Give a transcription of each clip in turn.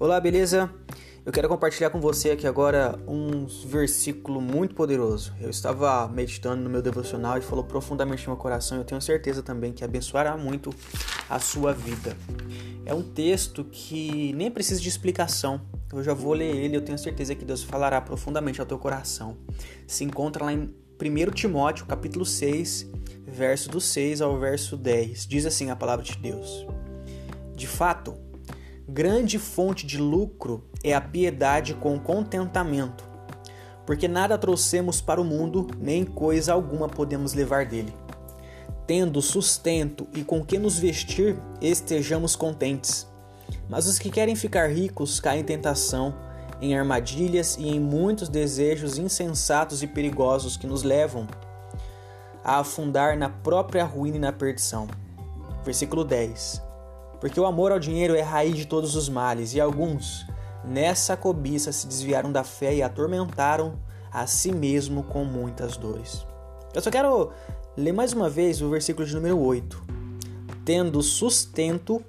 Olá, beleza? Eu quero compartilhar com você aqui agora um versículo muito poderoso. Eu estava meditando no meu devocional e falou profundamente no meu coração. Eu tenho certeza também que abençoará muito a sua vida. É um texto que nem precisa de explicação. Eu já vou ler ele, eu tenho certeza que Deus falará profundamente ao teu coração. Se encontra lá em 1 Timóteo, capítulo 6, verso do 6 ao verso 10. Diz assim a palavra de Deus: De fato, Grande fonte de lucro é a piedade com contentamento, porque nada trouxemos para o mundo, nem coisa alguma podemos levar dele. Tendo sustento e com que nos vestir, estejamos contentes. Mas os que querem ficar ricos caem em tentação, em armadilhas e em muitos desejos insensatos e perigosos que nos levam a afundar na própria ruína e na perdição. Versículo 10 porque o amor ao dinheiro é raiz de todos os males, e alguns, nessa cobiça, se desviaram da fé e atormentaram a si mesmo com muitas dores. Eu só quero ler mais uma vez o versículo de número 8. Tendo sustento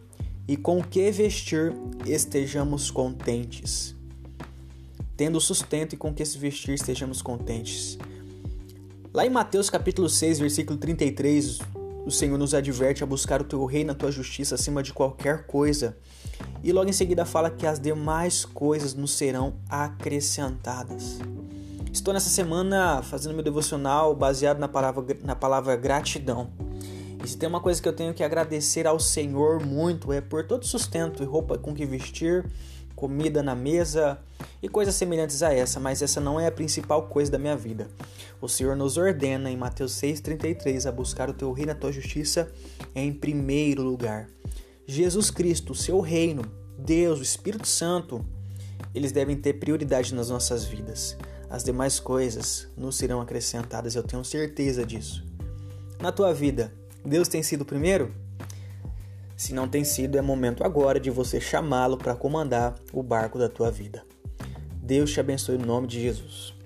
e com que vestir, estejamos contentes. Tendo sustento e com que se vestir, estejamos contentes. Lá em Mateus capítulo 6, versículo 33, o Senhor nos adverte a buscar o teu reino, a tua justiça acima de qualquer coisa. E logo em seguida fala que as demais coisas nos serão acrescentadas. Estou nessa semana fazendo meu devocional baseado na palavra, na palavra gratidão. E se tem uma coisa que eu tenho que agradecer ao Senhor muito é por todo sustento e roupa com que vestir, comida na mesa e coisas semelhantes a essa, mas essa não é a principal coisa da minha vida. O Senhor nos ordena em Mateus 6,33 a buscar o teu reino e a tua justiça em primeiro lugar. Jesus Cristo, seu reino, Deus, o Espírito Santo, eles devem ter prioridade nas nossas vidas. As demais coisas nos serão acrescentadas, eu tenho certeza disso. Na tua vida, Deus tem sido o primeiro? Se não tem sido, é momento agora de você chamá-lo para comandar o barco da tua vida. Deus te abençoe no nome de Jesus.